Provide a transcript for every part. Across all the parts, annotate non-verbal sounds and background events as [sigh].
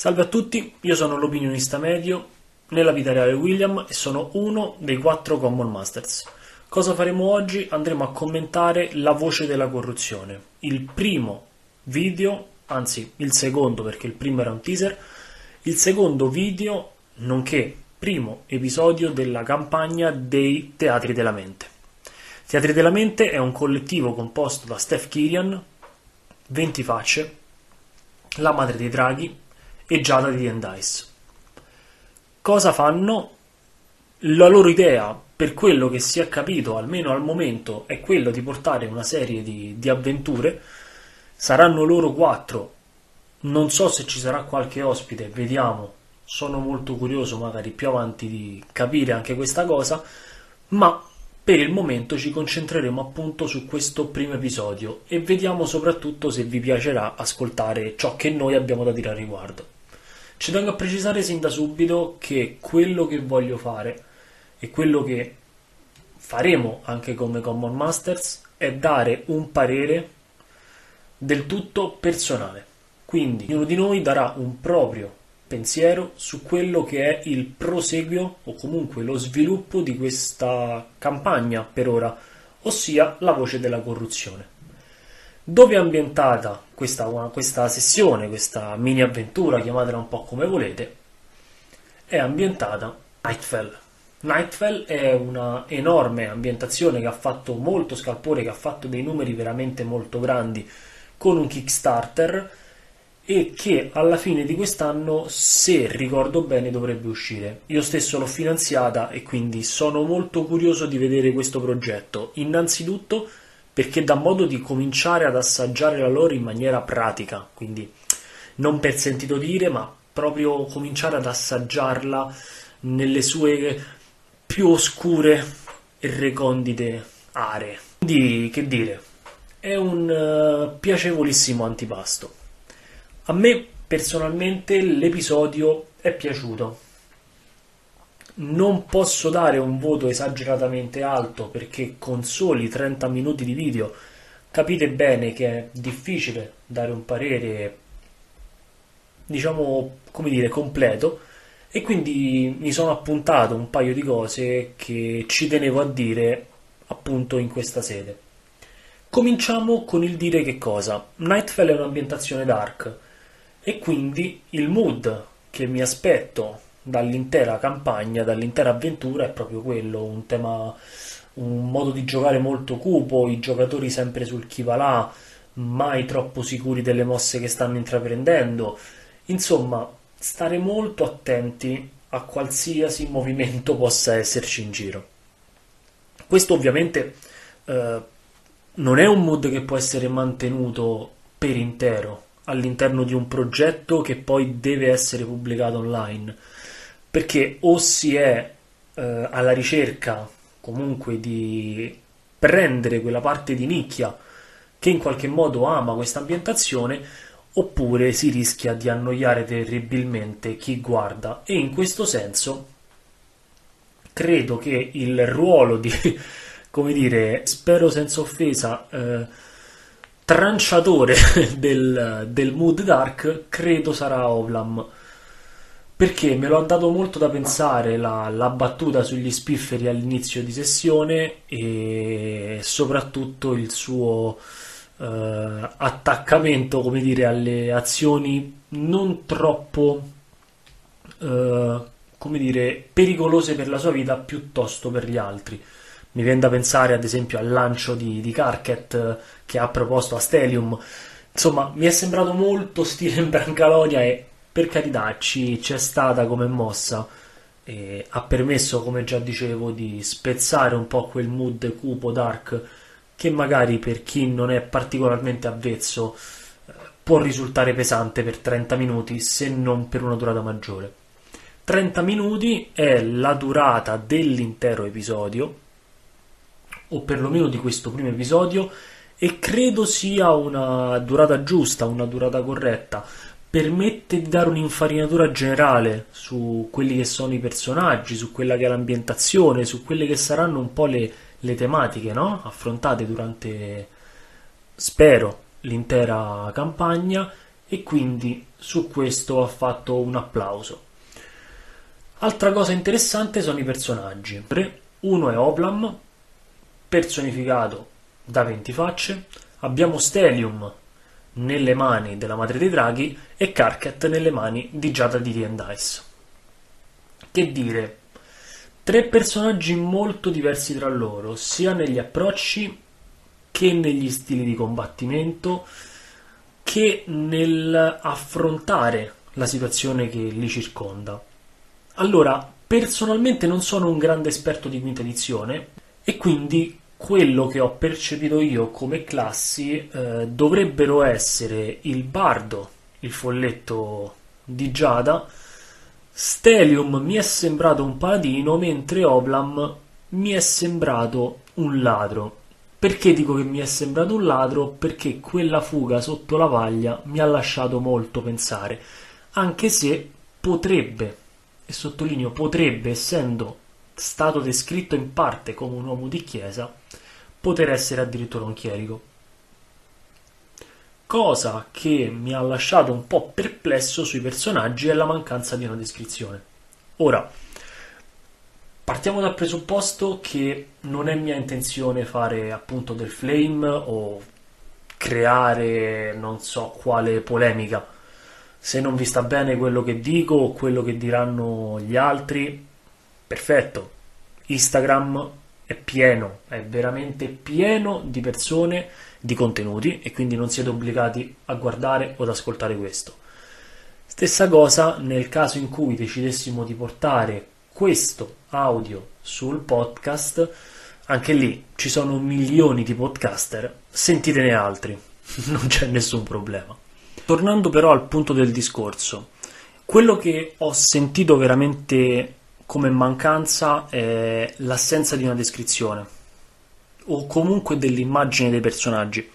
Salve a tutti, io sono l'opinionista medio, nella vita reale William e sono uno dei quattro Common Masters. Cosa faremo oggi? Andremo a commentare La voce della corruzione, il primo video, anzi il secondo perché il primo era un teaser, il secondo video nonché primo episodio della campagna dei Teatri della Mente. Teatri della Mente è un collettivo composto da Steph Kirian, 20 facce, la madre dei draghi, e Giada di Endice. Cosa fanno? La loro idea, per quello che si è capito, almeno al momento, è quello di portare una serie di, di avventure. Saranno loro quattro. Non so se ci sarà qualche ospite, vediamo. Sono molto curioso, magari più avanti, di capire anche questa cosa. Ma per il momento ci concentreremo appunto su questo primo episodio e vediamo soprattutto se vi piacerà ascoltare ciò che noi abbiamo da dire al riguardo. Ci tengo a precisare sin da subito che quello che voglio fare e quello che faremo anche come Common Masters è dare un parere del tutto personale. Quindi ognuno di noi darà un proprio pensiero su quello che è il proseguio o comunque lo sviluppo di questa campagna per ora, ossia la voce della corruzione. Dove è ambientata questa, questa sessione, questa mini avventura, chiamatela un po' come volete? È ambientata Nightfell. Nightfell è una enorme ambientazione che ha fatto molto scalpore, che ha fatto dei numeri veramente molto grandi con un Kickstarter e che alla fine di quest'anno, se ricordo bene, dovrebbe uscire. Io stesso l'ho finanziata e quindi sono molto curioso di vedere questo progetto. Innanzitutto perché dà modo di cominciare ad assaggiare la lore in maniera pratica, quindi non per sentito dire, ma proprio cominciare ad assaggiarla nelle sue più oscure e recondite aree. Quindi, che dire, è un uh, piacevolissimo antipasto. A me personalmente l'episodio è piaciuto non posso dare un voto esageratamente alto perché con soli 30 minuti di video capite bene che è difficile dare un parere diciamo come dire completo e quindi mi sono appuntato un paio di cose che ci tenevo a dire appunto in questa sede. Cominciamo con il dire che cosa. Nightfall è un'ambientazione dark e quindi il mood che mi aspetto dall'intera campagna, dall'intera avventura è proprio quello, un tema, un modo di giocare molto cupo, i giocatori sempre sul chi va là, mai troppo sicuri delle mosse che stanno intraprendendo. Insomma, stare molto attenti a qualsiasi movimento possa esserci in giro. Questo ovviamente eh, non è un mood che può essere mantenuto per intero all'interno di un progetto che poi deve essere pubblicato online perché o si è eh, alla ricerca comunque di prendere quella parte di nicchia che in qualche modo ama questa ambientazione oppure si rischia di annoiare terribilmente chi guarda. E in questo senso credo che il ruolo di [laughs] come dire spero senza offesa eh, tranciatore [laughs] del, del mood dark credo sarà Ovlam perché me lo ha dato molto da pensare la, la, battuta sugli spifferi all'inizio di sessione e soprattutto il suo eh, attaccamento, come dire, alle azioni non troppo, eh, come dire, pericolose per la sua vita piuttosto per gli altri. Mi viene da pensare ad esempio al lancio di, di Carket eh, che ha proposto a Stelium. Insomma, mi è sembrato molto stile in [laughs] Brancalonia e per carità ci, c'è stata come mossa e ha permesso, come già dicevo, di spezzare un po' quel mood cupo, dark, che magari per chi non è particolarmente avvezzo eh, può risultare pesante per 30 minuti, se non per una durata maggiore. 30 minuti è la durata dell'intero episodio, o perlomeno di questo primo episodio, e credo sia una durata giusta, una durata corretta permette di dare un'infarinatura generale su quelli che sono i personaggi, su quella che è l'ambientazione, su quelle che saranno un po' le, le tematiche no? affrontate durante, spero, l'intera campagna e quindi su questo ha fatto un applauso. Altra cosa interessante sono i personaggi. Uno è Oplam, personificato da 20 facce, abbiamo Stelium nelle mani della madre dei draghi e Karkat nelle mani di Giada di D&Dice. Che dire, tre personaggi molto diversi tra loro, sia negli approcci che negli stili di combattimento, che nell'affrontare la situazione che li circonda. Allora, personalmente non sono un grande esperto di quinta edizione e quindi quello che ho percepito io come classi eh, dovrebbero essere il bardo, il folletto di Giada, Stelium mi è sembrato un paladino, mentre Oblam mi è sembrato un ladro. Perché dico che mi è sembrato un ladro? Perché quella fuga sotto la vaglia mi ha lasciato molto pensare, anche se potrebbe, e sottolineo potrebbe, essendo stato descritto in parte come un uomo di chiesa, poter essere addirittura un chierico cosa che mi ha lasciato un po' perplesso sui personaggi è la mancanza di una descrizione. Ora, partiamo dal presupposto che non è mia intenzione fare appunto del flame o creare non so quale polemica. Se non vi sta bene quello che dico o quello che diranno gli altri, perfetto. Instagram è pieno, è veramente pieno di persone di contenuti e quindi non siete obbligati a guardare o ad ascoltare questo. Stessa cosa nel caso in cui decidessimo di portare questo audio sul podcast, anche lì ci sono milioni di podcaster, sentitene altri, [laughs] non c'è nessun problema. Tornando però al punto del discorso, quello che ho sentito veramente come mancanza è l'assenza di una descrizione o comunque dell'immagine dei personaggi.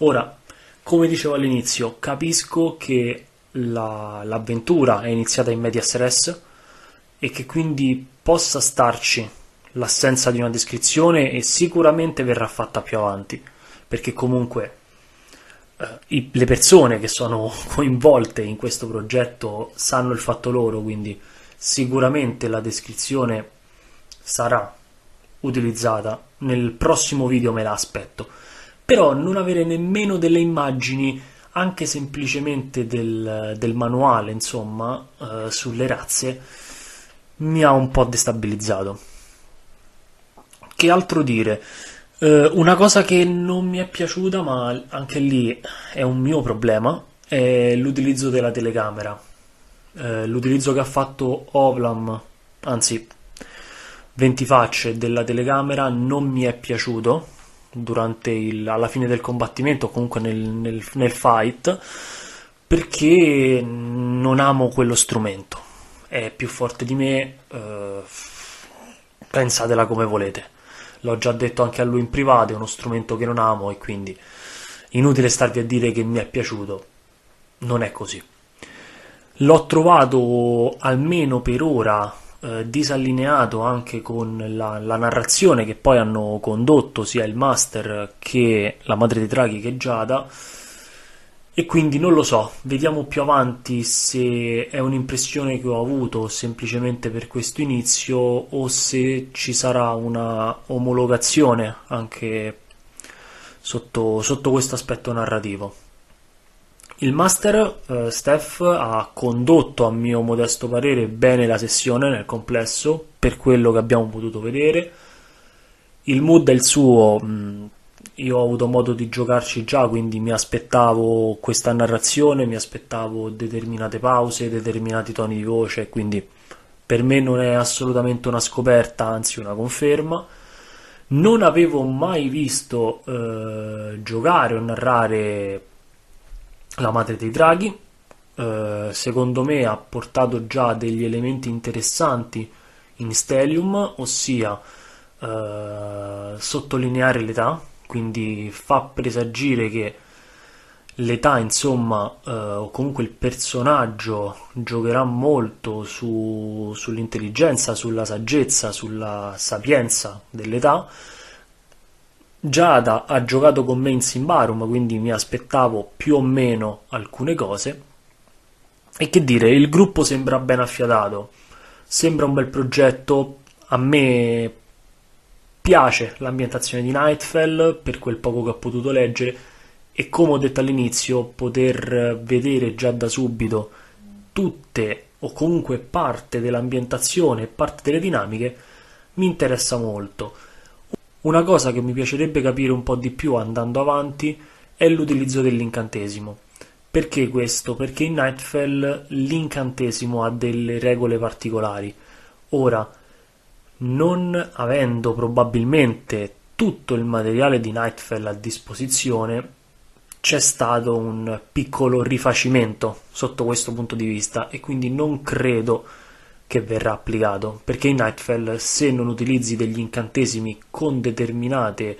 Ora, come dicevo all'inizio, capisco che la, l'avventura è iniziata in medias res e che quindi possa starci l'assenza di una descrizione e sicuramente verrà fatta più avanti, perché comunque eh, i, le persone che sono [laughs] coinvolte in questo progetto sanno il fatto loro, quindi sicuramente la descrizione sarà utilizzata. Nel prossimo video me la aspetto. Però non avere nemmeno delle immagini, anche semplicemente del, del manuale, insomma, eh, sulle razze, mi ha un po' destabilizzato. Che altro dire? Eh, una cosa che non mi è piaciuta, ma anche lì è un mio problema, è l'utilizzo della telecamera. Eh, l'utilizzo che ha fatto Ovlam, anzi 20 facce della telecamera non mi è piaciuto durante il, alla fine del combattimento o comunque nel, nel, nel fight perché non amo quello strumento. È più forte di me eh, pensatela come volete. L'ho già detto anche a lui in privato è uno strumento che non amo e quindi inutile starvi a dire che mi è piaciuto. Non è così l'ho trovato almeno per ora eh, disallineato anche con la, la, narrazione che poi hanno condotto sia il master che la madre dei draghi che Giada e quindi non lo so, vediamo più avanti se è un'impressione che ho avuto semplicemente per questo inizio o se ci sarà una omologazione anche sotto, sotto questo aspetto narrativo. Il master eh, Steph ha condotto, a mio modesto parere, bene la sessione nel complesso, per quello che abbiamo potuto vedere. Il mood è il suo, mh, io ho avuto modo di giocarci già, quindi mi aspettavo questa narrazione, mi aspettavo determinate pause, determinati toni di voce, quindi per me non è assolutamente una scoperta, anzi una conferma. Non avevo mai visto eh, giocare o narrare la madre dei draghi. Eh, secondo me ha portato già degli elementi interessanti in Stelium, ossia eh, sottolineare l'età, quindi fa presagire che l'età, insomma, eh, o comunque il personaggio giocherà molto su, sull'intelligenza, sulla saggezza, sulla sapienza dell'età Giada ha giocato con me in Simbarum, quindi mi aspettavo più o meno alcune cose. E che dire, il gruppo sembra ben affiatato, sembra un bel progetto, a me piace l'ambientazione di Nightfell per quel poco che ho potuto leggere e come ho detto all'inizio poter vedere già da subito tutte o comunque parte dell'ambientazione e parte delle dinamiche mi interessa molto. Una cosa che mi piacerebbe capire un po' di più andando avanti è l'utilizzo dell'incantesimo. Perché questo? Perché in Nightfell l'incantesimo ha delle regole particolari. Ora, non avendo probabilmente tutto il materiale di Nightfell a disposizione, c'è stato un piccolo rifacimento sotto questo punto di vista e quindi non credo che verrà applicato perché in Nightfell se non utilizzi degli incantesimi con determinate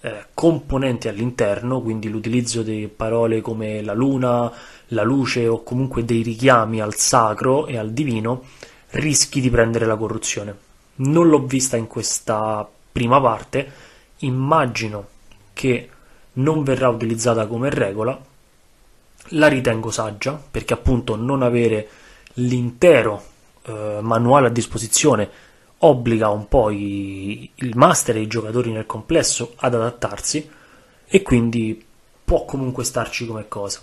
eh, componenti all'interno quindi l'utilizzo di parole come la luna, la luce o comunque dei richiami al sacro e al divino rischi di prendere la corruzione. Non l'ho vista in questa prima parte. Immagino che non verrà utilizzata come regola, la ritengo saggia perché appunto non avere l'intero eh, manuale a disposizione obbliga un po' i, il master e i giocatori nel complesso ad adattarsi e quindi può comunque starci come cosa.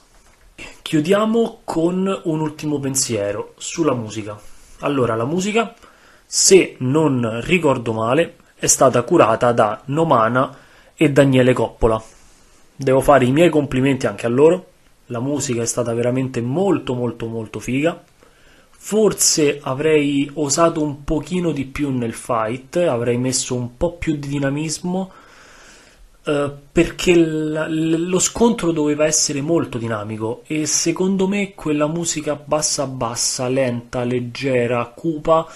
Chiudiamo con un ultimo pensiero sulla musica. Allora, la musica, se non ricordo male, è stata curata da Nomana e Daniele Coppola, Devo fare i miei complimenti anche a loro. La musica è stata veramente molto molto molto figa. Forse avrei osato un pochino di più nel fight, avrei messo un po' più di dinamismo eh, perché l- lo scontro doveva essere molto dinamico e secondo me quella musica bassa bassa, lenta, leggera, cupa,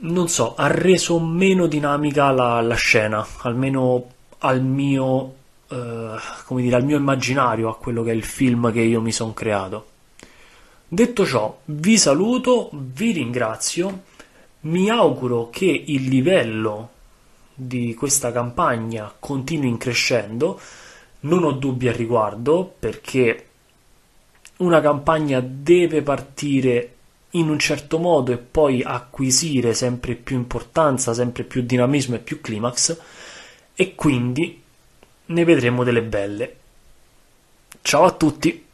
non so, ha reso meno dinamica la, la scena, almeno al mio eh, dire, al mio immaginario, a quello che è il film che io mi sono creato. Detto ciò, vi saluto, vi ringrazio, mi auguro che il livello di questa campagna continui in crescendo, non ho dubbi al riguardo perché una campagna deve partire in un certo modo e poi acquisire sempre più importanza, sempre più dinamismo e più climax e quindi ne vedremo delle belle. Ciao a tutti!